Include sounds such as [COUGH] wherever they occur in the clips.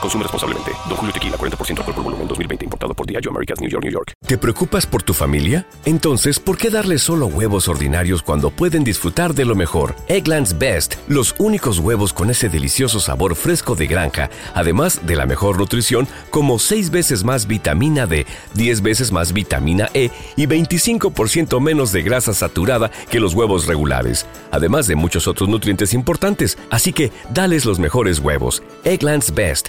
Consume responsablemente. Don Julio Tequila, 40% alcohol por volumen, 2020. Importado por Diageo Americas, New York, New York. ¿Te preocupas por tu familia? Entonces, ¿por qué darles solo huevos ordinarios cuando pueden disfrutar de lo mejor? Eggland's Best, los únicos huevos con ese delicioso sabor fresco de granja, además de la mejor nutrición, como 6 veces más vitamina D, 10 veces más vitamina E y 25% menos de grasa saturada que los huevos regulares, además de muchos otros nutrientes importantes. Así que, dales los mejores huevos. Eggland's Best.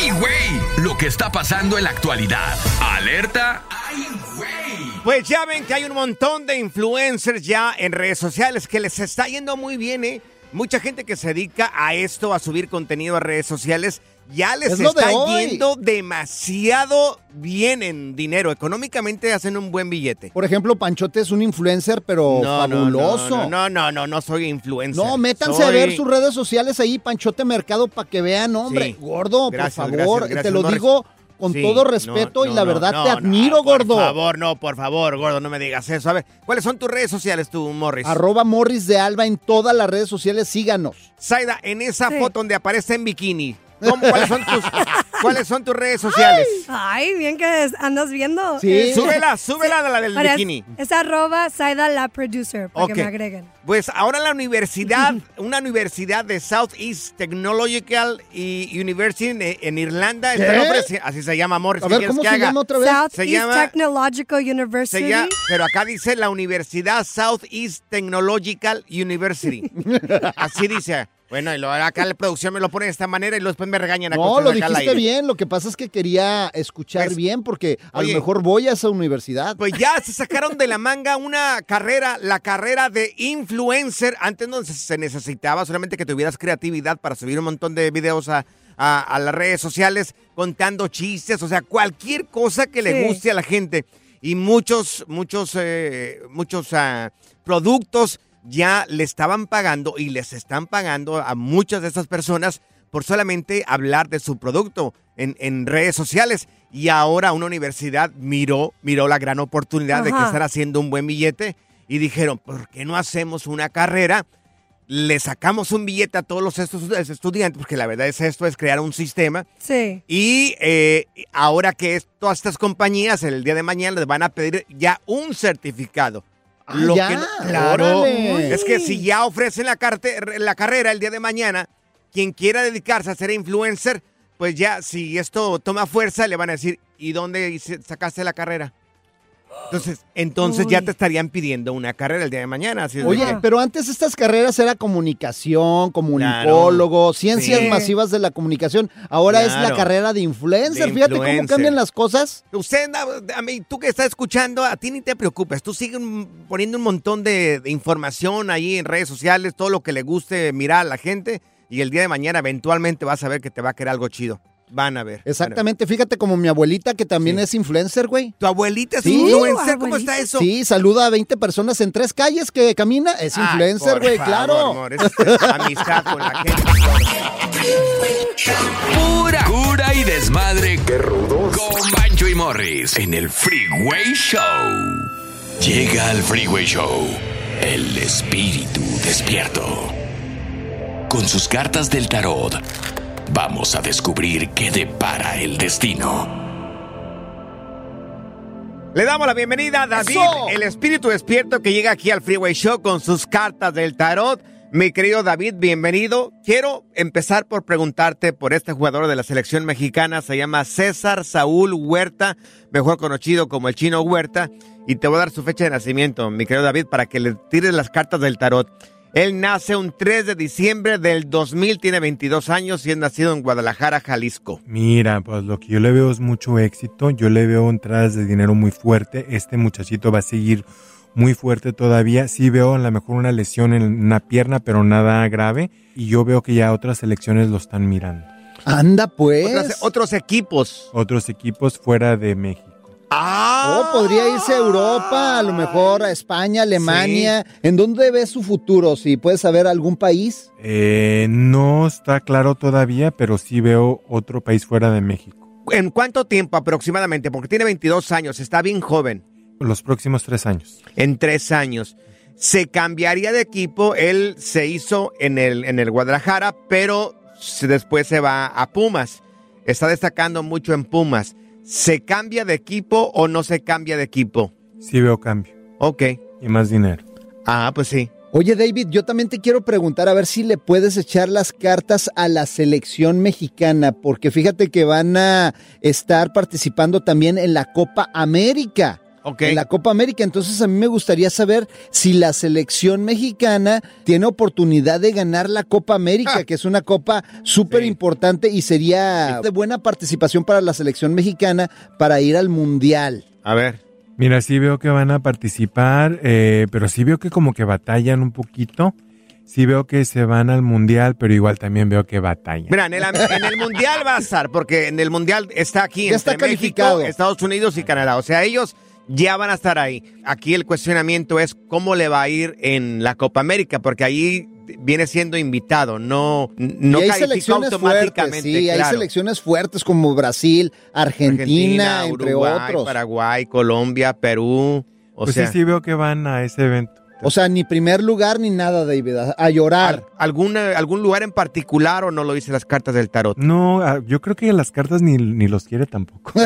¡ay, güey! Lo que está pasando en la actualidad. Alerta, ¡ay, güey! Pues ya ven que hay un montón de influencers ya en redes sociales que les está yendo muy bien, ¿eh? Mucha gente que se dedica a esto, a subir contenido a redes sociales, ya les Es está yendo demasiado bien en dinero. Económicamente hacen un buen billete. Por ejemplo, Panchote es un influencer, pero fabuloso. No, no, no, no, no soy influencer. No, métanse a ver sus redes sociales ahí, Panchote Mercado, para que vean, hombre, Sí. gordo, Gracias, por gracias, favor, gracias, te lo digo con Sí, todo no, respeto y no, la verdad no, te no, admiro, gordo. Por favor, no, por favor, gordo, no me digas eso. A ver, ¿cuáles son tus redes sociales tú, Morris? Arroba Morris de Alba en todas las redes sociales, síganos. Zaida, en esa Sí. foto donde aparece en bikini, ¿cómo- cuáles, son tus, ¿cuáles son tus redes sociales? Ay, bien que es- andas viendo. Sí. Eh, Súbela, súbela de la del bikini. Es arroba Saida la producer, para que me agreguen. Pues ahora la universidad, [LAUGHS] una universidad de Southeast Technological University en, en Irlanda, ¿Qué? están ofreci- así se llama, amor, A ¿qué ver, quieres ¿cómo que se haga? llama otra vez? Southeast llama- Technological Se University. llama- pero acá dice la Universidad Southeast Technological University. [LAUGHS] Así dice. Bueno, y luego acá la producción me lo pone de esta manera y luego después me regañan a No, lo dijiste aire. bien, lo que pasa es que quería escuchar Pues, bien porque a oye. lo mejor voy a esa universidad. Pues ya se sacaron de la manga una carrera, la carrera de influencer. Antes no se- necesitaba solamente que tuvieras creatividad para subir un montón de videos a, a- a las redes sociales contando chistes, o sea, cualquier cosa que le Sí. guste a la gente. Y muchos, muchos, eh, muchos ah, productos ya le estaban pagando y les están pagando a muchas de estas personas por solamente hablar de su producto en, en redes sociales. Y ahora una universidad miró, miró la gran oportunidad de que están haciendo un buen billete y dijeron, ¿por qué no hacemos una carrera? Le sacamos un billete a todos los estos estudiantes, porque la verdad es esto, es crear un sistema. Sí. Y eh, ahora que es- todas estas compañías el día de mañana les van a pedir ya un certificado. Ah, ya, claro. órale. Es que si ya ofrecen la, carte- la carrera el día de mañana, quien quiera dedicarse a ser influencer, pues ya si esto toma fuerza, le van a decir, ¿y dónde hice- sacaste la carrera? Entonces, entonces ya te estarían pidiendo una carrera el día de mañana. así es de Oye, que- pero antes estas carreras era comunicación, comunicólogo, ciencias Sí. masivas de la comunicación. Ahora es la carrera de influencer. De Fíjate cómo cambian las cosas. Usted, a, a mí, tú que estás escuchando, a ti ni te preocupes. Tú sigues poniendo un montón de, de información ahí en redes sociales, todo lo que le guste mirar a la gente. Y el día de mañana eventualmente vas a ver que te va a quedar algo chido. Van a ver. Exactamente, fíjate como mi abuelita que también Sí. es influencer, güey. ¿Tu abuelita es Sí. influencer? ¿Cómo está eso? Sí, saluda a 20 personas en tres calles que camina. Es Ay, influencer, güey, claro. amor, es amistad con la gente. Pura cura y desmadre. ¡Qué rudos! Con Bancho y Morris en el Freeway Show. Llega al Freeway Show el espíritu despierto. Con sus cartas del tarot, vamos a descubrir qué depara el destino. Le damos la bienvenida a David, ¡Eso! el espíritu despierto que llega aquí al Freeway Show con sus cartas del tarot. Mi querido David, bienvenido. Quiero empezar por preguntarte por este jugador de la selección mexicana. Se llama César Saúl Huerta, mejor conocido como el chino Huerta. Y te voy a dar su fecha de nacimiento, mi querido David, para que le tires las cartas del tarot. Él nace un 3 de diciembre del 2000, tiene 22 años y es nacido en Guadalajara, Jalisco. Mira, pues lo que yo le veo es mucho éxito, yo le veo entradas de dinero muy fuerte, este muchachito va a seguir muy fuerte todavía, sí veo a lo mejor una lesión en una pierna, pero nada grave, y yo veo que ya otras selecciones lo están mirando, Anda, pues. Otras- otros equipos. otros equipos fuera de México. Ah, podría irse a Europa, a lo mejor a España, Alemania. ¿En dónde ves su futuro? Si puedes saber algún país. Eh, no está claro todavía, pero sí veo otro país fuera de México. ¿En cuánto tiempo aproximadamente? Porque tiene 22 años, está bien joven. Los próximos tres años. En tres años. Se cambiaría de equipo. Él se hizo en el, en el Guadalajara, pero después se va a Pumas. Está destacando mucho en Pumas. ¿Se cambia de equipo o no se cambia de equipo? Sí veo cambio Ok. y más dinero. Ah, pues sí. Oye, David, yo también te quiero preguntar a ver si le puedes echar las cartas a la selección mexicana, porque fíjate que van a estar participando también en la Copa América. En la Copa América, entonces a mí me gustaría saber si la selección mexicana tiene oportunidad de ganar la Copa América, Ah. que es una copa súper Sí. importante y sería de buena participación para la selección mexicana para ir al Mundial. A ver. Mira, sí veo que van a participar, eh, pero sí veo que como que batallan un poquito. Sí veo que se van al mundial, pero igual también veo que batallan. Mira, en el, en el Mundial va a estar, porque en el Mundial está aquí Ya entre está calificado. México, Estados Unidos y Canadá. O sea, ellos ya van a estar ahí. Aquí el cuestionamiento es cómo le va a ir en la Copa América, porque ahí viene siendo invitado, no, no y hay califica selecciones automáticamente. fuertes, sí, hay selecciones fuertes como Brasil, Argentina, entre Uruguay, otros. Paraguay, Colombia, Perú. O pues sea, sí, sí veo que van a ese evento. O sea, ni primer lugar ni nada, David, a, a llorar. ¿al- algún, ¿algún lugar en particular o no lo dice las cartas del tarot? No, yo creo que las cartas ni, ni los quiere tampoco. [LAUGHS]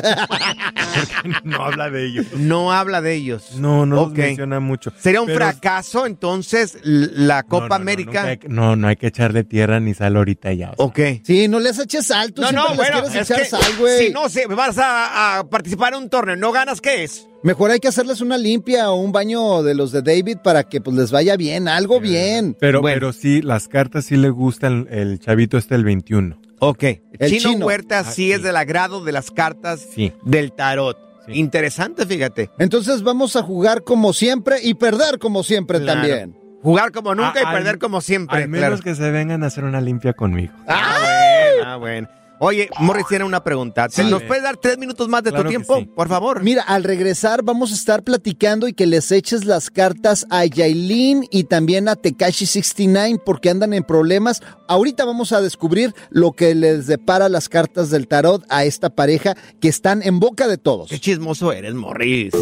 Porque no habla de ellos. No habla de ellos. No, no Ok. los menciona mucho. Sería un Pero- fracaso entonces la Copa no, no, América. hay No, no hay que echarle tierra ni sal ahorita ya. o sea. Ok. Sí, no les eches sal, tú No, no, les bueno, quieres es echar que sal, güey. si no se, vas a, a participar en un torneo, no ganas, ¿qué es? Mejor hay que hacerles una limpia o un baño de los de David para que pues les vaya bien, algo bien. Pero, Bueno. pero sí, las cartas sí le gustan. El chavito este el 21. Ok. El Chino, chino. Huerta Ah, sí, sí. es del agrado de las cartas Sí. del tarot. Sí. Interesante, fíjate. Entonces vamos a jugar como siempre y perder como siempre Claro. también. Jugar como nunca y al- perder como siempre. Al menos claro. que se vengan a hacer una limpia conmigo. Ah, bueno, ah, bueno. Oye, Morris tiene una pregunta. Sí. ¿Nos puedes dar tres minutos más de Claro tu tiempo? sí. Por favor. Mira, al regresar vamos a estar platicando y que les eches las cartas a Yailin y también a Tekashi 69 porque andan en problemas. Ahorita vamos a descubrir lo que les depara las cartas del tarot a esta pareja que están en boca de todos. Qué chismoso eres, Morris.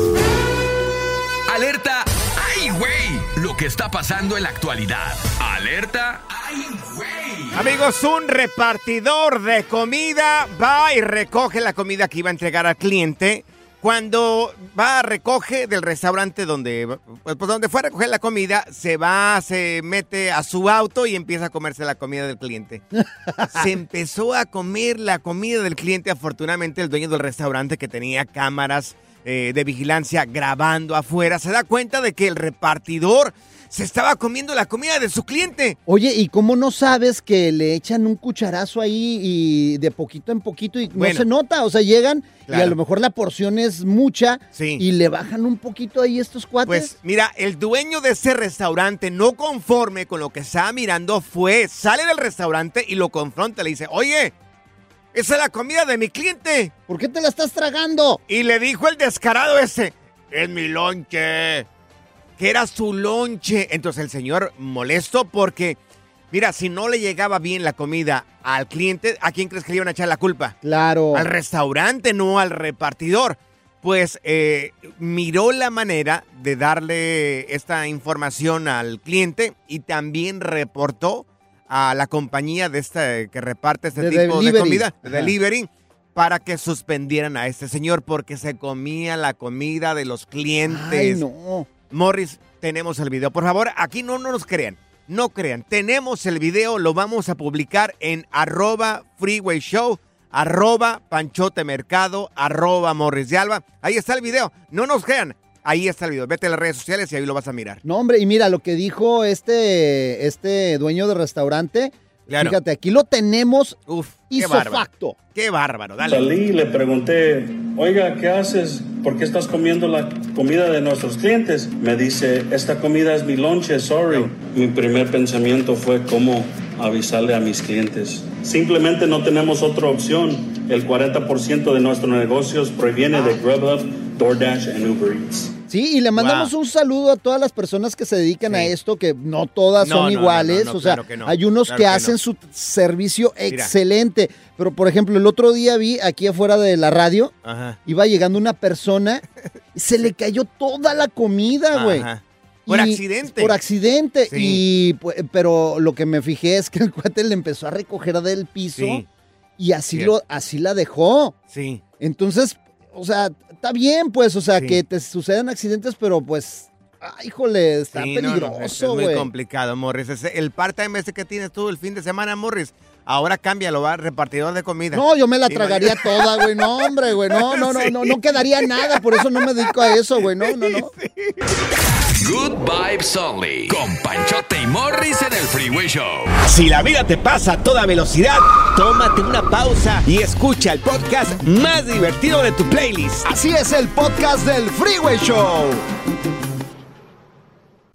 Alerta, que está pasando en la actualidad. Alerta. Amigos, un repartidor de comida va y recoge la comida que iba a entregar al cliente. Cuando va, recoge del restaurante donde, pues, pues, donde fue a recoger la comida, se va, se mete a su auto y empieza a comerse la comida del cliente. Se [LAUGHS] empezó a comer la comida del cliente. Afortunadamente, el dueño del restaurante que tenía cámaras eh, de vigilancia grabando afuera, se da cuenta de que el repartidor se estaba comiendo la comida de su cliente. Oye, ¿y cómo no sabes que le echan un cucharazo ahí y de poquito en poquito y Bueno. no se nota? O sea, llegan y a lo mejor la porción es mucha Sí. y le bajan un poquito ahí estos cuates. Pues mira, el dueño de ese restaurante, no conforme con lo que estaba mirando, fue, sale del restaurante y lo confronta. Le dice, oye, esa es la comida de mi cliente. ¿Por qué te la estás tragando? Y le dijo el descarado ese, es mi lonche, que era su lonche. Entonces el señor molesto porque, mira, si no le llegaba bien la comida al cliente, ¿a quién crees que le iban a echar la culpa? Claro. Al restaurante, no al repartidor. Pues eh, miró la manera de darle esta información al cliente y también reportó a la compañía de esta que reparte este De tipo de comida, de delivery, para que suspendieran a este señor porque se comía la comida de los clientes. Ay, no. Morris, tenemos el video. Por favor, aquí no, no nos crean. No crean. Tenemos el video, lo vamos a publicar en arroba freeway show, arroba panchote mercado, arroba morris de alba. Ahí está el video. No nos crean. Ahí está el video. Vete a las redes sociales y ahí lo vas a mirar. No, hombre, y mira lo que dijo este, este dueño de restaurante. Claro. Fíjate, aquí lo tenemos Uf, qué bárbaro. facto. Qué bárbaro. Dale. Salí y le pregunté, oiga, ¿qué haces? ¿Por qué estás comiendo la comida de nuestros clientes? Me dice, esta comida es mi lonche, sorry. Mi primer pensamiento fue cómo avisarle a mis clientes. Simplemente no tenemos otra opción. El 40% de nuestros negocios proviene de Grubhub, DoorDash y Uber Eats. Sí, y le mandamos Wow. un saludo a todas las personas que se dedican a esto, que no todas No, son no, iguales. no, no, o sea, claro que no, hay unos claro que, que hacen no. su servicio excelente. Pero, por ejemplo, el otro día vi aquí afuera de la radio, Ajá. iba llegando una persona y se le cayó toda la comida, güey. Por Y- accidente. Por accidente. Sí. Y, pues, pero lo que me fijé es que el [LAUGHS] cuate le empezó a recoger del piso Sí, y así, Cierto. lo, así la dejó. sí. Entonces, o sea, está bien, pues, o sea, Sí. que te sucedan accidentes, pero pues, ay, híjole, está Sí, no, no, es- peligroso, muy complicado, Morris. El part-time ese que tienes tú el fin de semana, Morris, ahora cámbialo, va, repartidor de comida. No, yo me la Sí, tragaría toda, güey. No, hombre, güey. No, no, no, [LAUGHS] Sí. no, no quedaría nada. Por eso no me dedico a eso, güey. No, no, no. [LAUGHS] Good Vibes Only. Con Panchote y Morris en el Freeway Show. Si la vida te pasa a toda velocidad, tómate una pausa y escucha el podcast más divertido de tu playlist. Así es el podcast del Freeway Show.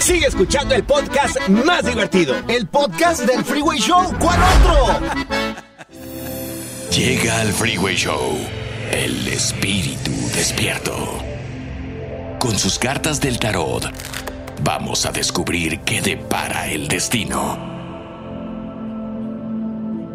Sigue escuchando el podcast más divertido. El podcast del Freeway Show. ¿Cuál otro? Llega al Freeway Show el espíritu despierto. Con sus cartas del tarot, vamos a descubrir qué depara el destino.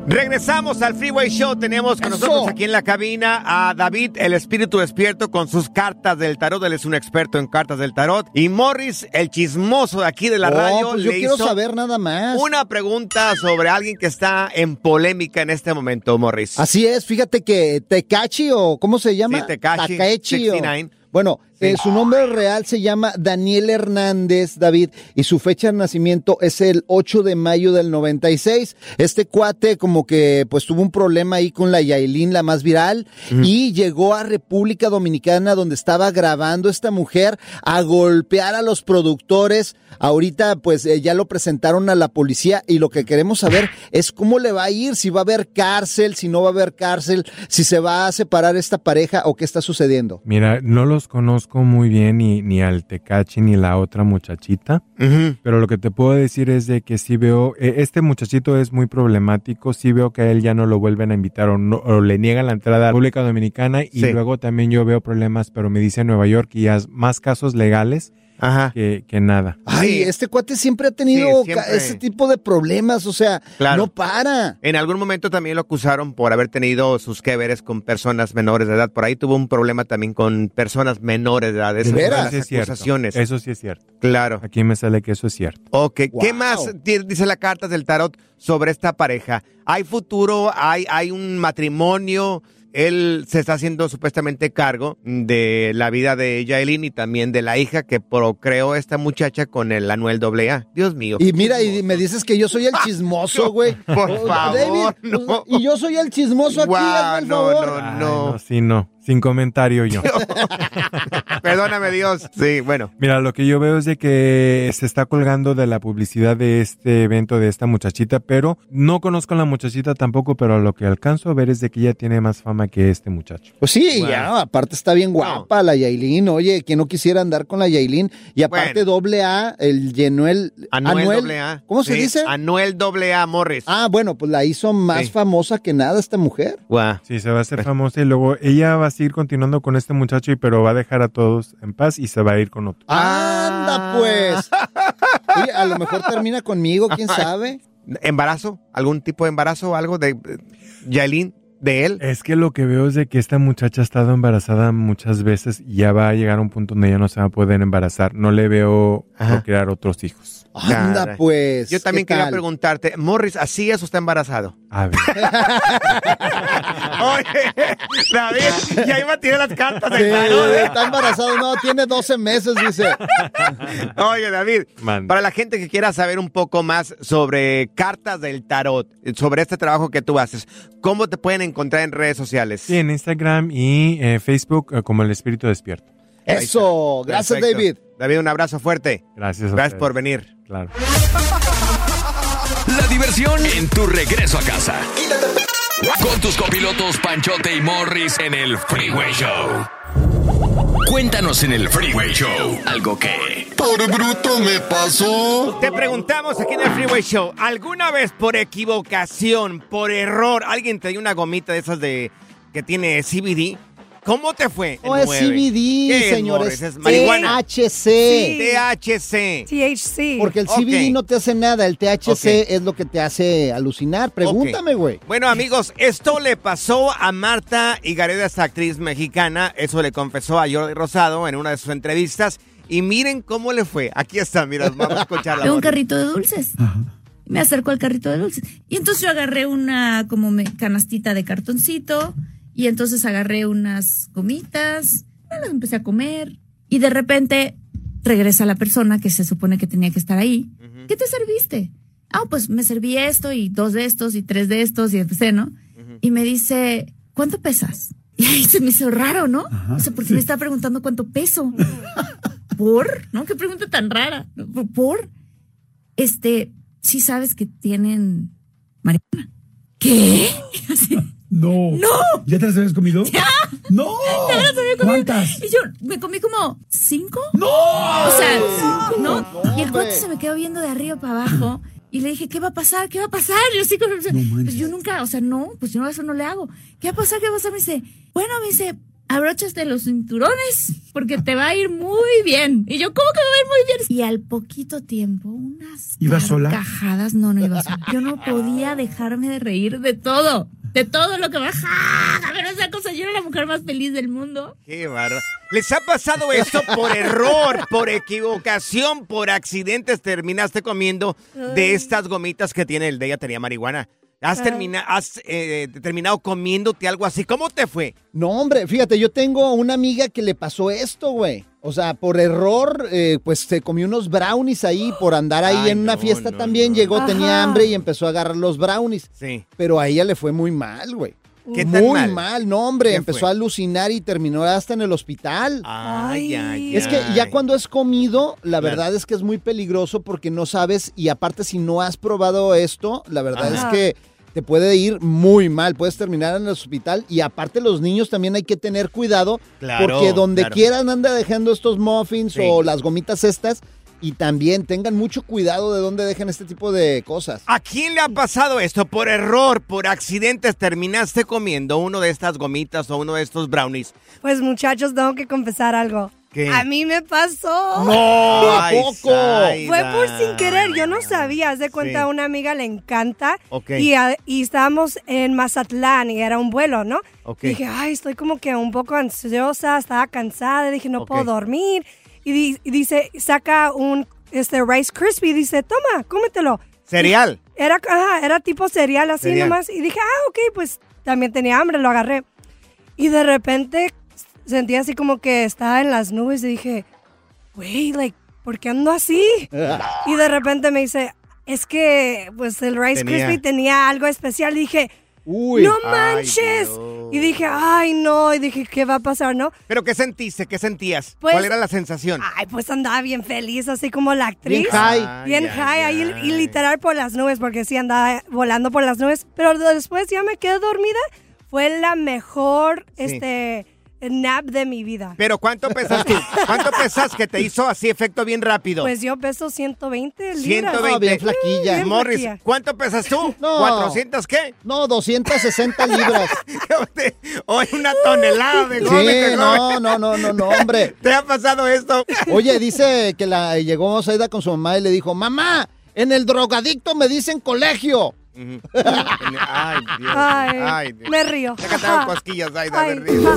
Regresamos al Freeway Show. Tenemos con Eso. nosotros aquí en la cabina a David, el espíritu despierto, con sus cartas del tarot. Él es un experto en cartas del tarot. Y Morris, el chismoso de aquí de la Oh, radio, pues yo le quiero hizo saber nada más. una pregunta sobre alguien que está en polémica en este momento, Morris. Así es, fíjate que Tecachi o ¿cómo se llama? Sí, 69. Bueno, Eh, su nombre real se llama Daniel Hernández, David, y su fecha de nacimiento es el 8 de mayo del 96. Este cuate como que pues tuvo un problema ahí con la Yailin, la más viral, y llegó a República Dominicana donde estaba grabando esta mujer a golpear a los productores. Ahorita pues eh, ya lo presentaron a la policía y lo que queremos saber es cómo le va a ir, si va a haber cárcel, si no va a haber cárcel, si se va a separar esta pareja o qué está sucediendo. Mira, no los conozco muy bien ni, ni al Tecachi ni la otra muchachita, pero lo que te puedo decir es de que sí veo, eh, este muchachito es muy problemático, sí veo que a él ya no lo vuelven a invitar o, no, o le niegan la entrada a la República Dominicana y Sí. luego también yo veo problemas, pero me dice Nueva York y ya más casos legales Ajá. que, que nada. Ay, este cuate siempre ha tenido Sí, ca- siempre. ese tipo de problemas, o sea, Claro. no para. En algún momento también lo acusaron por haber tenido sus que veres con personas menores de edad. Por ahí tuvo un problema también con personas menores de edad. Esas veras? fueron Eso sí las es cierto. acusaciones. Eso sí es cierto. Claro. Aquí me sale que eso es cierto. Ok, ¿qué más di- dice la carta del tarot sobre esta pareja? ¿Hay futuro? ¿Hay, hay un matrimonio? Él se está haciendo supuestamente cargo de la vida de Yaelin y también de la hija que procreó esta muchacha con el Anuel AA. Dios mío. Y mira, y me dices que yo soy el chismoso, [LAUGHS] güey. Por Oh, favor, David, no. Y yo soy el chismoso aquí, hazme el no, favor. no, Ay, no. no, sí, no. Sin comentario yo. [LAUGHS] Perdóname Dios. Sí, bueno. Mira, lo que yo veo es de que se está colgando de la publicidad de este evento de esta muchachita, pero no conozco a la muchachita tampoco, pero lo que alcanzo a ver es de que ella tiene más fama que este muchacho. Pues sí, Wow. ya, aparte está bien guapa la Yailin. Oye, que no quisiera andar con la Yailin. Y aparte, doble A, el Yenuel. Anuel, AA. ¿Cómo se dice? Anuel AA Morris. Ah, bueno, pues la hizo más Sí. famosa que nada esta mujer. Guau. Sí, se va a hacer famosa y luego ella va a seguir continuando con este muchacho, y pero va a dejar a todos en paz y se va a ir con otro. Anda, pues. Oye, a lo mejor termina conmigo, quién sabe. ¿Embarazo? ¿Algún tipo de embarazo o algo de eh, Yailin? ¿De él? Es que lo que veo es de que esta muchacha ha estado embarazada muchas veces y ya va a llegar a un punto donde ya no se va a poder embarazar. No le veo Ajá. crear otros hijos. Anda, Caray. pues. Yo también ¿qué quería tal? preguntarte, Morris, ¿así es o está embarazado? A ver. [LAUGHS] Oye, David, ya iba a tirar las cartas Sí, del tarot, ¿eh? está embarazado, no, tiene 12 meses, dice. Oye, David, para la gente que quiera saber un poco más sobre cartas del tarot, sobre este trabajo que tú haces, ¿cómo te pueden encontrar en redes sociales? Sí, en Instagram y eh, Facebook eh, como el espíritu despierto. Eso, gracias, Perfecto. David. David, un abrazo fuerte. Gracias. a Gracias por venir. Claro. La diversión en tu regreso a casa. Con tus copilotos Panchote y Morris en el Freeway Show. Cuéntanos en el Freeway Show algo que... Por bruto me pasó. Te preguntamos aquí en el Freeway Show, ¿alguna vez por equivocación, por error, alguien te dio una gomita de esas de que tiene CBD? ¿Cómo te fue? No el es? CBD, ¿Qué es, señores. Es marihuana. THC. THC. THC. Porque el. CBD no te hace nada, el THC es lo que te hace alucinar. Pregúntame, güey. Bueno, amigos, esto le pasó a Marta Higareda, esta actriz mexicana. Eso le confesó a Jordi Rosado en una de sus entrevistas. Y miren cómo le fue. Aquí está, mira, vamos a [LAUGHS] escucharla. Veo un carrito de dulces. Me acerco al carrito de dulces. Y entonces yo agarré una como me- canastita de cartoncito. Y entonces agarré unas gomitas. me las empecé a comer. Y de repente regresa la persona que se supone que tenía que estar ahí. ¿Qué te serviste? Ah, pues me serví esto y dos de estos y tres de estos y empecé, ¿no? Y me dice, ¿cuánto pesas? [LAUGHS] Y ahí se me hizo raro, ¿no? o sea, porque me estaba preguntando cuánto peso. ¿Por? ¿No? Qué pregunta tan rara. ¿Por? Este, sí sabes que tienen marihuana. ¿Qué? [LAUGHS] Así, No. ¡No! ¿Ya te las habías comido? ¡Ya! ¡No! Ya las había comido. ¿Cuántas? Y yo me comí como cinco. ¡No! O sea, ¿no? y el cuate se me quedó viendo de arriba para abajo. Y le dije, ¿qué va a pasar? ¿Qué va a pasar? Yo así como, pues yo nunca, o sea, no, pues yo eso no le hago. ¿Qué va a pasar? ¿Qué va a pasar? Me dice, bueno, me dice, abróchate los cinturones porque te va a ir muy bien. Y yo, ¿cómo que me va a ir muy bien? Y al poquito tiempo, unas ¿Ibas sola? carcajadas, no, no iba sola. Yo no podía dejarme de reír de todo. De todo lo que baja. A ver, esa cosa, yo era la mujer más feliz del mundo. Qué bárbaro. ¿Les ha pasado esto por error, por equivocación, por accidentes? Terminaste comiendo de estas gomitas que tiene el de ella, tenía marihuana. ¿Has, termina- has eh, terminado comiéndote algo así? ¿Cómo te fue? No, hombre, fíjate, yo tengo una amiga que le pasó esto, güey. O sea, por error, eh, pues se comió unos brownies ahí por andar ahí Ay, en una no, fiesta no, también. Llegó, tenía hambre y empezó a agarrar los brownies. Sí. Pero a ella le fue muy mal, güey. ¿Qué tan Muy mal? mal, no, hombre. ¿Qué Empezó fue? a alucinar y terminó hasta en el hospital. Ay, ay, Es que ya cuando es comido, la Claro. verdad es que es muy peligroso porque no sabes y aparte si no has probado esto, la verdad Ajá. es que te puede ir muy mal, puedes terminar en el hospital y aparte los niños también hay que tener cuidado Claro, porque donde claro. quieran anda dejando estos muffins Sí. o las gomitas estas y también tengan mucho cuidado de dónde dejan este tipo de cosas. ¿A quién le ha pasado esto? Por error, por accidentes, terminaste comiendo uno de estas gomitas o uno de estos brownies. Pues muchachos, tengo que confesar algo. ¿Qué? A mí me pasó. No, ¿a poco? Fue por sin querer, yo no sabía, haz de cuenta, Sí. a una amiga le encanta. Ok. Y, a- y estábamos en Mazatlán y era un vuelo, ¿no? Ok. Dije, ay, estoy como que un poco ansiosa, estaba cansada, dije, no Ok. puedo dormir. Y, di- y dice, saca un este Rice Krispie y dice, toma, cómetelo. ¿Cereal? Era, ajá, era tipo cereal así Cereal. nomás. Y dije, ah, ok, pues también tenía hambre, lo agarré. Y de repente sentí así como que estaba en las nubes y dije, güey, like, ¿por qué ando así? Y de repente me dice, es que pues el Rice Tenía- Krispie tenía algo especial. Y dije, Uy. no Ay, manches. Dios. y dije, ay, no. Y dije, ¿qué va a pasar, no? ¿Pero qué sentiste? ¿Qué sentías? Pues- ¿Cuál era la sensación? Ay, pues andaba bien feliz, así como la actriz. Bien high. Ay, Bien ay, high, ahí ay. y literal por las nubes, porque sí andaba volando por las nubes. Pero después ya me quedé dormida. Fue la mejor Sí. este, nap de mi vida. ¿Pero cuánto pesas tú? [LAUGHS] ¿Cuánto pesas que te hizo así efecto bien rápido? Pues yo peso 120 libras. 120. No, bien flaquilla. Bien Morris, flaquilla. ¿cuánto pesas tú? [LAUGHS] No. ¿400 qué? No, 260 libras. [LAUGHS] Hoy una tonelada de Sí, no, no, no, no, no, hombre. ¿Te ha pasado esto? Oye, dice que la llegó Zaida con su mamá y le dijo, mamá, en el drogadicto me dicen colegio. Ay, Dios. Ay, Ay, Dios. me río. Déjate dar cosquillas, Aida, Ay, de risa.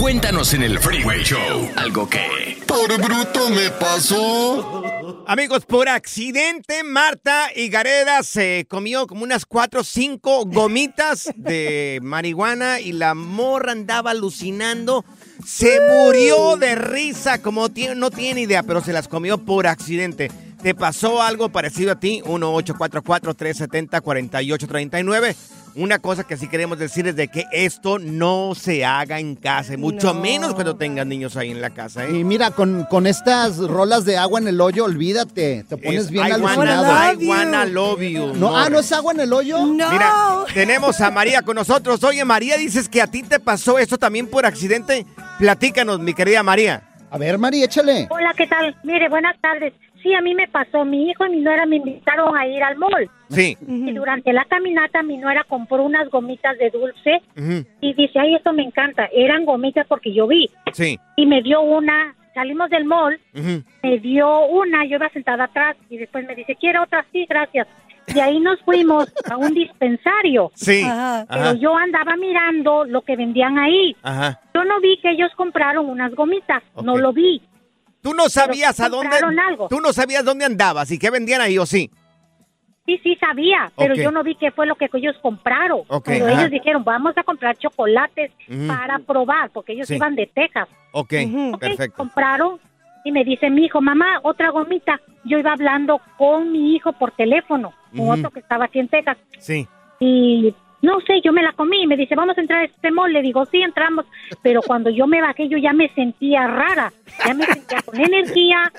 Cuéntanos en el Freeway Show algo que... Por bruto me pasó. Amigos, por accidente, Marta Higareda se comió como unas cuatro o cinco gomitas de marihuana y la morra andaba alucinando. Se murió de risa, como no tiene idea, pero se las comió por accidente. ¿Te pasó algo parecido a ti? 1-844-370-4839. Una cosa que sí queremos decir es de que esto no se haga en casa, y mucho No. menos cuando tengas niños ahí en la casa. ¿eh? Y mira, con, con estas rolas de agua en el hoyo, olvídate, te pones Es bien I wanna- alucinado. I wanna you. love you. No, ah, ¿no es agua en el hoyo? No. Mira, tenemos a María con nosotros. Oye, María, dices que a ti te pasó esto también por accidente. Platícanos, mi querida María. A ver, Mari, échale. Hola, ¿qué tal? Mire, buenas tardes. Sí, a mí me pasó. Mi hijo y mi nuera me invitaron a ir al mall. Sí. Y durante la caminata mi nuera compró unas gomitas de dulce y dice, ay, esto me encanta. Eran gomitas porque yo vi. Sí. Y me dio una, salimos del mall, me dio una, yo iba sentada atrás y después me dice, ¿quiere otra? Sí, gracias. Y ahí nos fuimos a un dispensario. Sí. Ajá. Pero Ajá. yo andaba mirando lo que vendían ahí. Ajá. Yo no vi que ellos compraron unas gomitas, no lo vi. Tú no sabías a dónde. compraron algo. Tú no sabías dónde andabas y qué vendían ahí, ¿o sí? Sí, sí, sabía, pero yo no vi qué fue lo que ellos compraron. Ok, pero ajá. ellos dijeron, vamos a comprar chocolates para probar, porque ellos Sí. iban de Texas. Ok, perfecto. Compraron y me dice mi hijo, mamá, otra gomita. Yo iba hablando con mi hijo por teléfono, con Ujú. otro que estaba aquí en Texas. Sí. Y no sé, yo me la comí y me dice, vamos a entrar a este mall. Le digo, sí, entramos. Pero cuando yo me bajé, yo ya me sentía rara, ya me sentía con energía,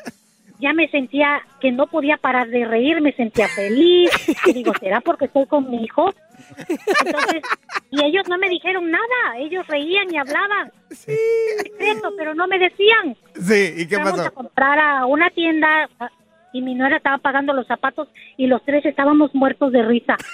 ya me sentía que no podía parar de reír, me sentía feliz. Y digo, ¿será porque estoy con mi hijo? Entonces, y ellos no me dijeron nada, ellos reían y hablaban. Secreto, pero no me decían. Sí, ¿y qué Fuimos a comprar a una tienda y mi nuera estaba pagando los zapatos y los tres estábamos muertos de risa. [LAUGHS]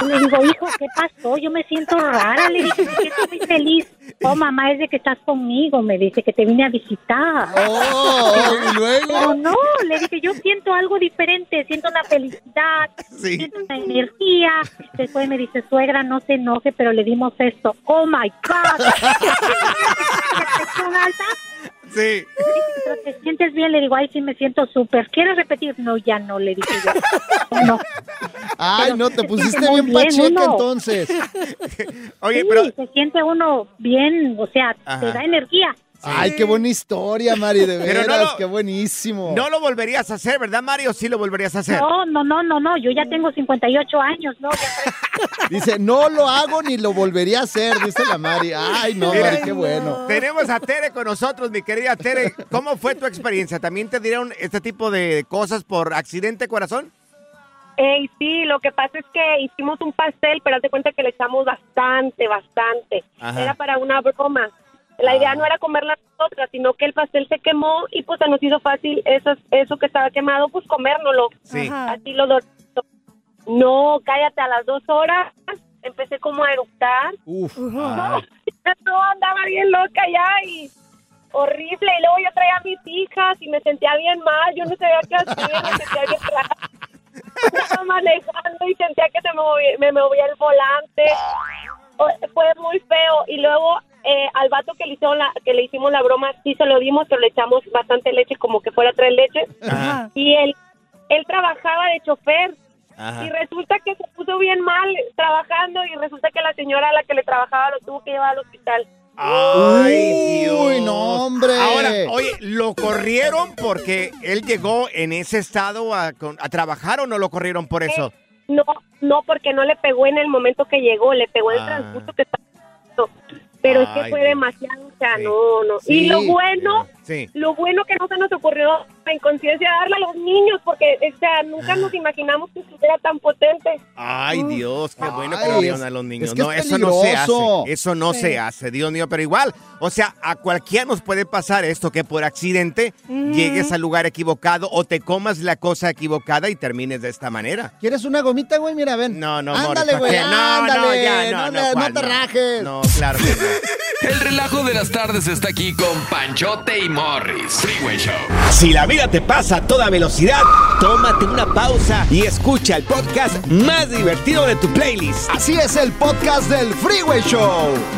Y le digo, hijo, ¿qué pasó? Yo me siento rara. Le dije, "¿Por qué estoy feliz? Oh, mamá, es de que estás conmigo. Me dice que te vine a visitar. Oh, y luego. Pero no, le dije, yo siento algo diferente, siento una felicidad, Sí. siento una energía. Después me dice, suegra, no se enoje, pero le dimos esto. Oh my God. [LAUGHS] [LAUGHS] Sí. Pero te sientes bien, le digo, ay, sí me siento súper. ¿Quieres repetir? No, ya no, le dije yo. No. Ay, no, te pusiste Muy bien bien, pacheca uno. entonces. [LAUGHS] Oye, Sí, pero se siente uno bien, o sea, Ajá. te da energía. Ay, qué buena historia, Mari, de [LAUGHS] Pero veras, no lo- qué buenísimo. no lo volverías a hacer, ¿verdad, Mario? Sí lo volverías a hacer. No, no, no, no, no, yo ya tengo 58 años, ¿no? Ya [LAUGHS] Dice, no lo hago ni lo volvería a hacer, dice la Mari. Ay, no, Mira, Mari, qué bueno. Tenemos a Tere con nosotros, mi querida Tere. ¿Cómo fue tu experiencia? ¿También te dieron este tipo de cosas por accidente, corazón? Ey, sí, lo que pasa es que hicimos un pastel, pero haz de cuenta que le echamos bastante, bastante. Ajá. Era para una broma. La idea no era comerla nosotras, sino que el pastel se quemó y pues se nos hizo fácil eso, eso que estaba quemado, pues comérnoslo. Sí. Así lo dormimos. No, cállate, a las dos horas empecé como a eructar. Uf. No, [LAUGHS] no, andaba bien loca ya y horrible. Y luego yo traía a mis hijas y me sentía bien mal. Yo no sabía qué hacer, me [LAUGHS] sentía bien rara. Estaba manejando y sentía que se me movía, me movía el volante. Fue muy feo. Y luego eh, al vato que le, hicieron la, que le hicimos la broma, sí se lo dimos, pero le echamos bastante leche, como que fuera tres leches. Ajá. Y él, él trabajaba de chofer. Ajá. Y resulta que se puso bien mal trabajando y resulta que la señora a la que le trabajaba lo tuvo que llevar al hospital. Ay, Dios. Uy, no, hombre. Ahora, oye, ¿lo corrieron porque él llegó en ese estado a, con- a trabajar o no lo corrieron por eso? No, no, porque no le pegó en el momento que llegó, le pegó en el Ah. transcurso que estaba Pero es que fue demasiado, o sea, no, no. Sí. Y lo bueno, Sí. lo bueno que no se nos ocurrió en conciencia darle a los niños, porque, o sea, nunca nos imaginamos que estuviera tan potente. Ay, Dios, qué bueno que lo dieron a los niños. es que no, es eso no se hace. Eso no Sí. se hace, Dios mío. Pero igual, o sea, a cualquiera nos puede pasar esto, que por accidente llegues al lugar equivocado o te comas la cosa equivocada y termines de esta manera. ¿Quieres una gomita, güey? Mira, ven. No, no, Ándale, Morris, ¿para güey? No, no, ándale. ya, no, no, no, ¿cuál? no te No. rajes. No, claro que no. [LAUGHS] El relajo de las tardes está aquí con Panchote y Morris. Freeway Show. Si la vida te pasa a toda velocidad, tómate una pausa y escucha el podcast más divertido de tu playlist. Así es el podcast del Freeway Show.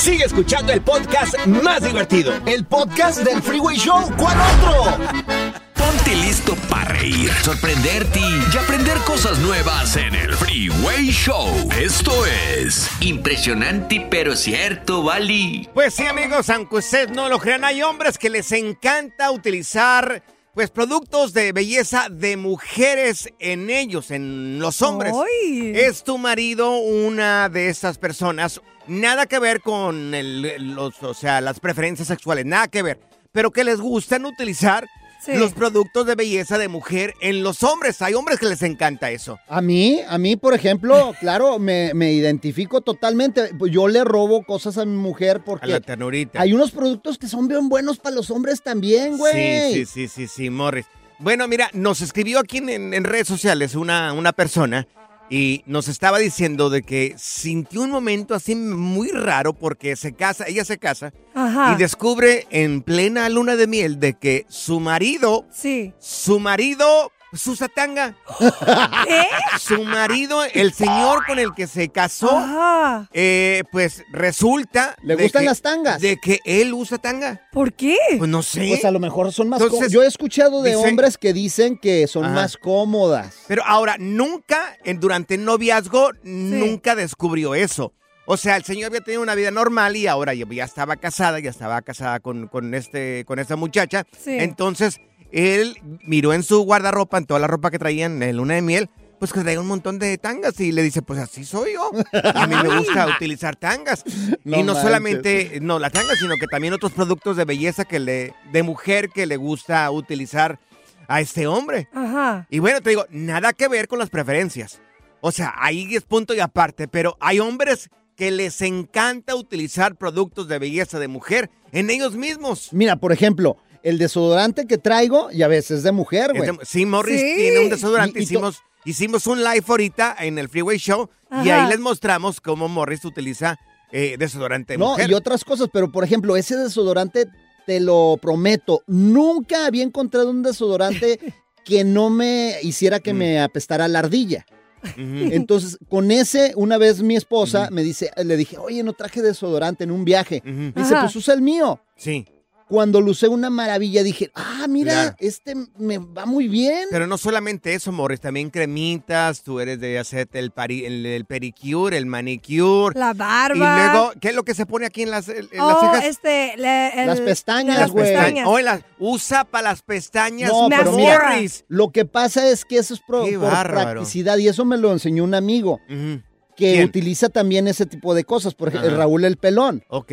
Sigue escuchando el podcast más divertido. El podcast del Freeway Show. ¿Cuál otro? Ponte listo para reír, sorprenderte y aprender cosas nuevas en el Freeway Show. Esto es impresionante pero cierto, Bali. Pues sí, amigos, aunque ustedes no lo crean, hay hombres que les encanta utilizar pues productos de belleza de mujeres en ellos, en los hombres. ¡Ay! ¿Es tu marido una de estas personas? Nada que ver con el- los, o sea, las preferencias sexuales, nada que ver. Pero que les gustan utilizar Sí. los productos de belleza de mujer en los hombres. Hay hombres que les encanta eso. A mí, a mí, por ejemplo, [LAUGHS] claro, me, me identifico totalmente. Yo le robo cosas a mi mujer A la porque ternurita. hay unos productos que son bien buenos para los hombres también, güey. Sí, sí, sí, sí, sí, Morris. Bueno, mira, nos escribió aquí en, en redes sociales una, una persona y nos estaba diciendo de que sintió un momento así muy raro porque se casa, ella se casa Ajá. y descubre en plena luna de miel de que su marido, Sí. su marido Pues usa tanga. [LAUGHS] ¿Qué? Su marido, el señor con el que se casó, Ajá. eh, pues resulta. ¿Le gustan que- las tangas? De que él usa tanga. ¿Por qué? Pues no sé. Pues a lo mejor son más cómodas. Yo he escuchado de hombres que dicen que son Ajá. más cómodas. Pero ahora, nunca, en- durante el noviazgo, nunca descubrió eso. O sea, el señor había tenido una vida normal y ahora ya, ya estaba casada, ya estaba casada con, con este, con esta muchacha. Sí. Entonces, él miró en su guardarropa, en toda la ropa que traían en luna de miel, pues que traía un montón de tangas y le dice, pues así soy yo. A mí me gusta [LAUGHS] utilizar tangas. No y no manches. solamente, no, las tangas, sino que también otros productos de belleza que le, de mujer que le gusta utilizar a este hombre. Ajá. Y bueno, te digo, nada que ver con las preferencias. O sea, ahí es punto y aparte, pero hay hombres que les encanta utilizar productos de belleza de mujer en ellos mismos. Mira, por ejemplo, el desodorante que traigo, ya ves, es de mujer, güey. Sí, Morris Sí. tiene un desodorante. Y- y to- hicimos, hicimos un live ahorita en el Freeway Show y ahí les mostramos cómo Morris utiliza eh, desodorante de No, mujer. y otras cosas, pero por ejemplo, ese desodorante, te lo prometo, nunca había encontrado un desodorante [LAUGHS] que no me hiciera que Mm. me apestara la ardilla. Entonces, con ese, una vez mi esposa me dice, le dije, oye, no traje desodorante en un viaje. Me dice, pues usa el mío. Sí, Cuando lo usé una maravilla, dije, ah, mira, Claro. este me va muy bien. pero no solamente eso, Morris, también cremitas, tú eres de hacerte el, pari- el, el pedicure, el manicure. La Y barba. luego, ¿qué es lo que se pone aquí en las, en las oh, cejas? este, le- el- Las pestañas, las güey. pestañas. Usa para las pestañas. No, pero mira, Morris. lo que pasa es que eso es pro- Qué por bárbaro. practicidad y eso me lo enseñó un amigo que ¿Quién? utiliza también ese tipo de cosas, por ejemplo, Ajá. Raúl el Pelón. Ok.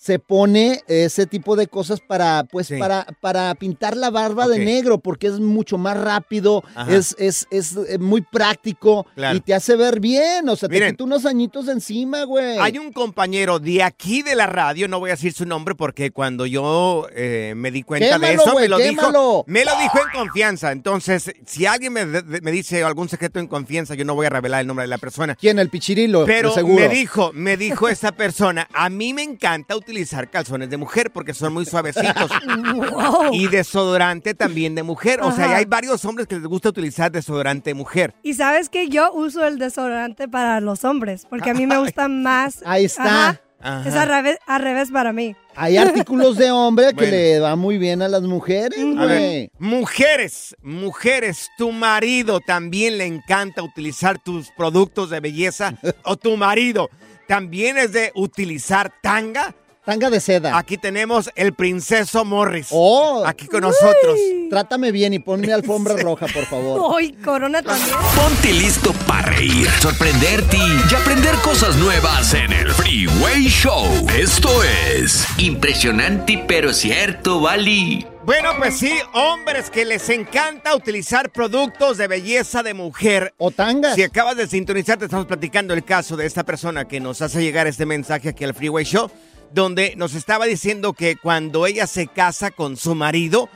Se pone ese tipo de cosas para, pues, Sí. para, para pintar la barba de negro, porque es mucho más rápido, es, es, es eh, muy práctico Claro. y te hace ver bien. O sea, Miren. te quita unos añitos de encima, güey. Hay un compañero de aquí de la radio, no voy a decir su nombre porque cuando yo eh, me di cuenta de eso, güey, me lo quémalo. dijo. Me lo dijo en confianza. Entonces, si alguien me, me dice algún secreto en confianza, yo no voy a revelar el nombre de la persona. ¿Quién? El pichirilo, Pero seguro. me dijo, me dijo esta persona, a mí me encanta utilizar calzones de mujer porque son muy suavecitos. [LAUGHS] Wow. Y desodorante también de mujer. O sea, hay varios hombres que les gusta utilizar desodorante de mujer. Y sabes que yo uso el desodorante para los hombres, porque a mí me gusta más. Ahí está. Ajá. Ajá. Es al revés, al revés para mí. Hay artículos de hombre que Bueno. le va muy bien a las mujeres, A ver, mujeres, mujeres, tu marido también le encanta utilizar tus productos de belleza [LAUGHS] o tu marido también es de utilizar tanga. Tanga de seda. Aquí tenemos el princeso Morris. Oh, Aquí con nosotros. trátame bien y ponme alfombra roja, por favor. Hoy Corona también. Ponte listo para reír, sorprenderte y aprender cosas nuevas en el Freeway Show. Esto es Impresionante pero cierto, Bali. Bueno, pues sí, hombres que les encanta utilizar productos de belleza de mujer. O tangas. Si acabas de sintonizar, te estamos platicando el caso de esta persona que nos hace llegar este mensaje aquí al Freeway Show, donde nos estaba diciendo que cuando ella se casa con su marido,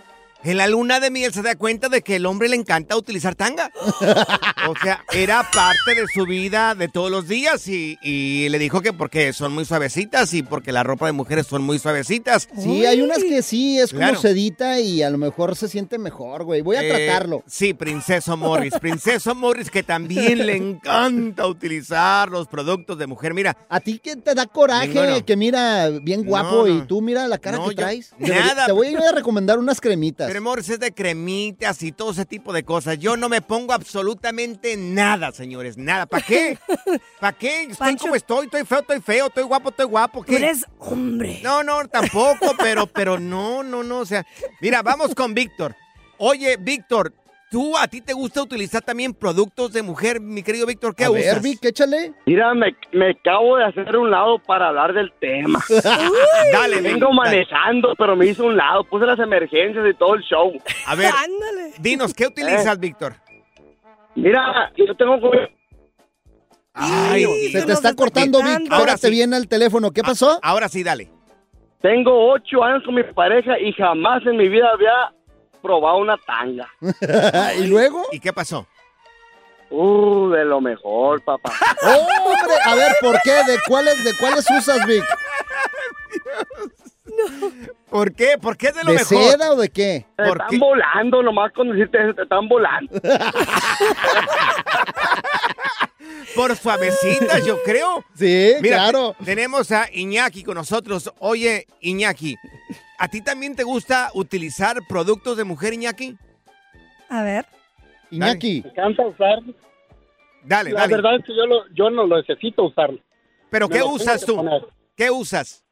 en la luna de miel se da cuenta de que el hombre le encanta utilizar tanga. [LAUGHS] O sea, era parte de su vida de todos los días y, y le dijo que porque son muy suavecitas y porque la ropa de mujeres son muy suavecitas. Sí, hay unas que sí, es como Claro. sedita y a lo mejor se siente mejor, güey. Voy a Eh, tratarlo. Sí, Princeso Morris. Princeso Morris que también le encanta utilizar los productos de mujer. Mira, A ti que te da coraje, Ninguno. que mira bien guapo No, no. y tú mira la cara No, que yo- traes. nada. Te voy a ir a recomendar unas cremitas. Pero Morris es de cremitas y todo ese tipo de cosas. Yo no me pongo absolutamente nada, señores. Nada. ¿Para qué? [LAUGHS] ¿Para qué? Estoy Pancho. como estoy, estoy feo, estoy feo, estoy guapo, estoy guapo. Tú ¿Qué? eres hombre. No, no, tampoco, pero, pero no, no, no. O sea, mira, vamos con Víctor. Oye, Víctor, ¿tú a ti te gusta utilizar también productos de mujer, mi querido Víctor? ¿Qué a usas? ver, Vic, échale. Mira, me, me acabo de hacer un lado para hablar del tema. [LAUGHS] Dale, Vengo dale. manejando, pero me hice un lado, puse las emergencias y todo el show. A ver, Ándale. dinos, ¿qué utilizas, Víctor? Mira, yo tengo como... Ay, Se te está cortando, Vic. Ahora Ahora te sí. viene el teléfono. ¿Qué pasó? Ahora sí, dale. Tengo ocho años con mi pareja y jamás en mi vida había probado una tanga. [LAUGHS] ¿Y luego? ¿Y qué pasó? Uh, de lo mejor, papá. [LAUGHS] ¡Hombre! A ver, ¿por qué? ¿De cuáles, de cuáles usas, Vic? [LAUGHS] ¿Por qué? ¿Por qué es de lo ¿De mejor? seda o de qué? Se están volando, nomás con decirte te están volando. Por suavecitas, yo creo. Sí, Mira, claro. te- tenemos a Iñaki con nosotros. Oye, Iñaki, ¿a ti también te gusta utilizar productos de mujer, Iñaki? A ver. Iñaki. Me encanta usar. Dale, La dale. verdad es que yo, lo, yo no lo necesito usarlo. ¿Pero Me qué usas tú? poner. ¿Qué usas?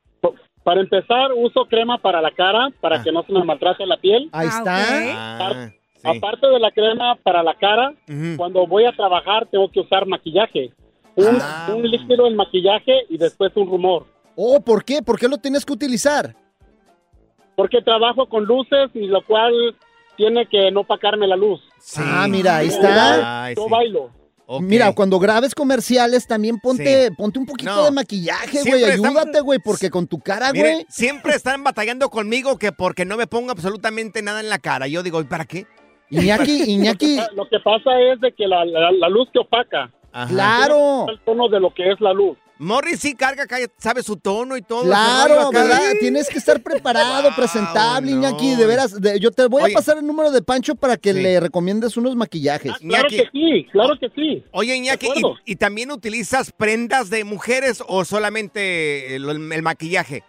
Para empezar, uso crema para la cara, para que no se me maltrate la piel. Ahí está. Ah, Aparte de la crema para la cara, cuando voy a trabajar tengo que usar maquillaje. Un, Ah. un líquido en maquillaje y después un rumor. Oh, ¿por qué? ¿Por qué lo tienes que utilizar? Porque trabajo con luces y lo cual tiene que no pacarme la luz. Ah, mira, ahí está. Ay, Yo sí. bailo. Mira, cuando grabes comerciales también ponte, Sí. ponte un poquito No. de maquillaje, güey. Ayúdate, güey, porque con tu cara, güey. siempre están batallando conmigo que porque no me pongo absolutamente nada en la cara. Yo digo, ¿y para qué? Iñaki, [LAUGHS] Iñaki. Lo que pasa es de que la, la- la luz te opaca. Claro. El tono de lo que es la luz. Morris sí carga, sabe su tono y todo. Claro. ¿verdad? Tienes que estar preparado, [LAUGHS] presentable, Iñaki. De veras, de- yo te voy Oye. a pasar el número de Pancho para que Sí. le recomiendes unos maquillajes. Claro Iñaki. que sí, claro que sí. Oye, Iñaki, ¿y, también utilizas prendas de mujeres o solamente el, el maquillaje?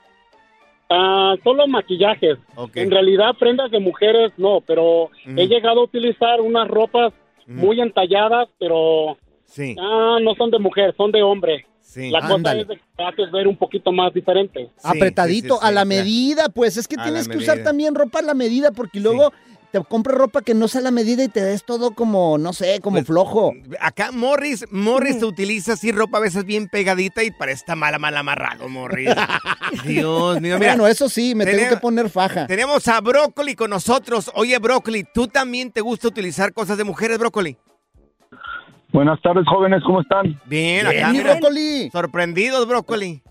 Ah, solo maquillajes. En realidad, prendas de mujeres no, pero he llegado a utilizar unas ropas muy entalladas, pero Sí. ah, no son de mujer, son de hombre. Sí. La cosa Ándale. es de que te haces ver un poquito más diferente. Apretadito, sí, sí, a la sí. medida, pues es que A tienes que usar también ropa a la medida porque luego te compras ropa que no sea a la medida y te des todo como, no sé, como Pues, flojo. Acá Morris, Morris te utiliza así ropa a veces bien pegadita y para esta mala, mal amarrado, Morris. [LAUGHS] Dios mío, mira. bueno, eso sí, me tengo que poner faja. Tenemos a Brócoli con nosotros. Oye, Brócoli, ¿tú también te gusta utilizar cosas de mujeres, Brócoli? Buenas tardes, jóvenes, ¿cómo están? Bien, Bien, acá, mi mira. brócoli. Sorprendidos, Brócoli.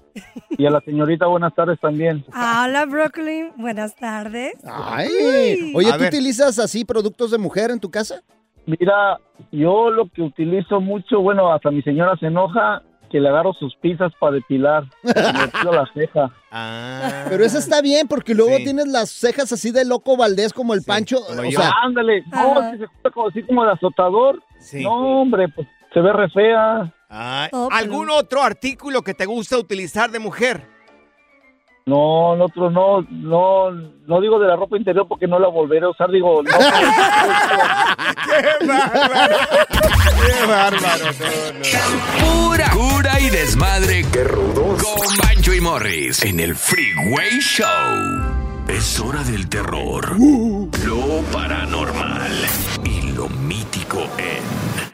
Y a la señorita, buenas tardes también. Ah, Hola, Brooklyn. Buenas tardes. Ay, oye, A ¿tú ver. utilizas así productos de mujer en tu casa? Mira, yo lo que utilizo mucho, bueno, hasta mi señora se enoja que le agarro sus pizzas para depilar. [LAUGHS] Me depilo la ceja. Ah. Pero eso está bien porque luego Sí. tienes las cejas así de loco Valdés como el Pancho. como o sea, Ándale, no, Ajá. si se escucha como así como de azotador. Sí. No, hombre, pues se ve re fea. Ay, Oh, pero- ¿Algún otro artículo que te gusta utilizar de mujer? No, el otro no, no, no digo de la ropa interior porque no la volveré a usar, digo, no. ¡Qué bárbaro! ¡Qué bárbaro! No. Pura cura y desmadre. ¡Qué rudos! Con Bancho y Morris en el Freeway Show. Es hora del terror, lo paranormal y lo mítico en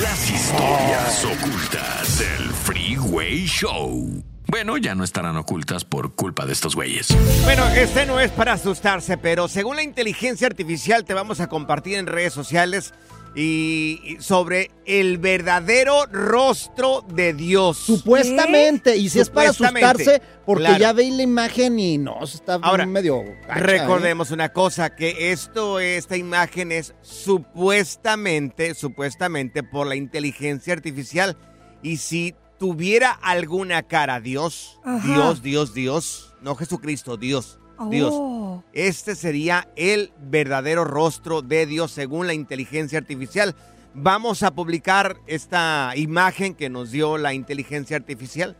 las historias ocultas del Freeway Show. Bueno, ya no estarán ocultas por culpa de estos güeyes. Bueno, este no es para asustarse, pero según la inteligencia artificial te vamos a compartir en redes sociales y sobre el verdadero rostro de Dios. supuestamente. Y si es para asustarse, porque claro. ya veis la imagen y no, está Ahora, medio. gacha, ¿eh? Recordemos una cosa, que esto, esta imagen es supuestamente, supuestamente por la inteligencia artificial. Y si tuviera alguna cara, Dios, Ajá. Dios, Dios, Dios, no Jesucristo, Dios, Dios. Oh. Este sería el verdadero rostro de Dios según la inteligencia artificial. Vamos a publicar esta imagen que nos dio la inteligencia artificial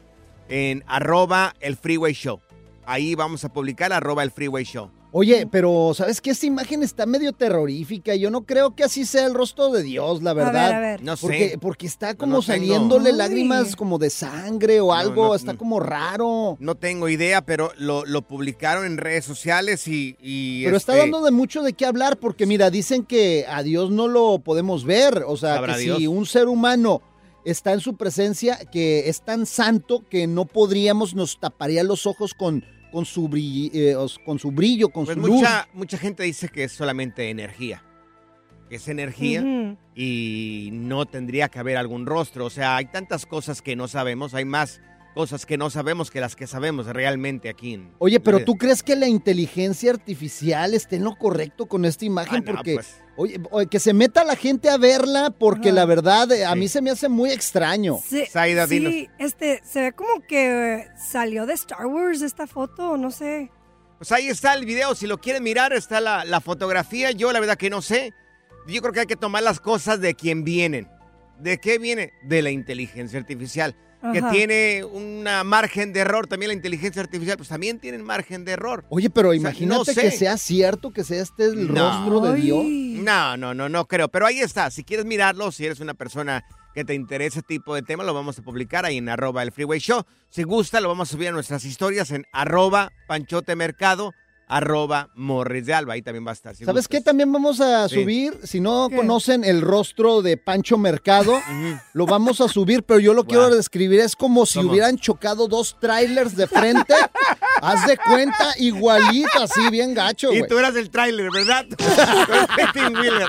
en arroba el freeway show. Ahí vamos a publicar arroba el freeway show. Oye, pero ¿sabes qué? Esta imagen está medio terrorífica. Yo no creo que así sea el rostro de Dios, la verdad. ver, a ver. No sé. Porque, porque está como no saliéndole lágrimas como de sangre o algo. no, está no. como raro. No tengo idea, pero lo, lo publicaron en redes sociales y... y, Pero está este, dando de mucho de qué hablar porque mira, dicen que a Dios no lo podemos ver, o sea, que Dios. si un ser humano está en su presencia, que es tan santo que no podríamos, nos taparía los ojos con, con, su, brilli- eh, con su brillo, con Pues su luz. mucha, mucha gente dice que es solamente energía. Que es energía y no tendría que haber algún rostro. O sea, hay tantas cosas que no sabemos, hay más cosas que no sabemos que las que sabemos realmente aquí. En, Oye, pero ¿tú crees que la inteligencia artificial esté en lo correcto con esta imagen? Ah, no, porque, pues. oye, oye, que se meta la gente a verla porque Ajá. la verdad eh, a Sí. mí se me hace muy extraño. Sí, Zaida, dinos. sí, este, se ve como que eh, salió de Star Wars esta foto, no sé. Pues ahí está el video, si lo quieren mirar, está la, la fotografía. Yo la verdad que no sé. Yo creo que hay que tomar las cosas de quien vienen. ¿De qué viene? De la inteligencia artificial. Que tiene una margen de error. También la inteligencia artificial, pues también tienen margen de error. Oye, pero sea, imagínate no sé. que sea cierto, que sea este el rostro de Dios. No, no, no, no creo. Pero ahí está. Si quieres mirarlo, si eres una persona que te interesa ese tipo de tema, lo vamos a publicar ahí en arroba el Freeway Show. Si gusta, lo vamos a subir a nuestras historias en arroba Panchote Mercado, arroba Morris de Alba. Ahí también va a estar. si ¿Sabes gustas. qué? También vamos a Sí. subir, si no conocen el rostro de Pancho Mercado, [LAUGHS] lo vamos a subir, pero yo lo quiero describir, es como si ¿Cómo? hubieran chocado dos trailers de frente, [LAUGHS] haz de cuenta, igualito, así, bien gacho, Y tú eras el tráiler, ¿verdad? [LAUGHS] Wheeler.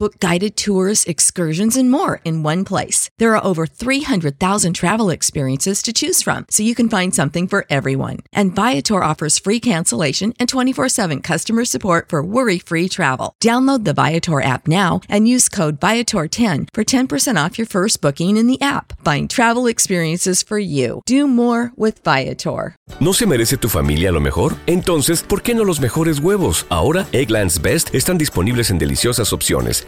Book guided tours, excursions, and more in one place. There are over 300,000 travel experiences to choose from, so you can find something for everyone. And Viator offers free cancellation and 24 7 customer support for worry free travel. Download the Viator app now and use code Viator10 for 10% off your first booking in the app. Find travel experiences for you. Do more with Viator. ¿No se merece tu familia lo mejor? Entonces, ¿por qué no los mejores huevos? Ahora, Eggland's Best están disponibles en deliciosas opciones.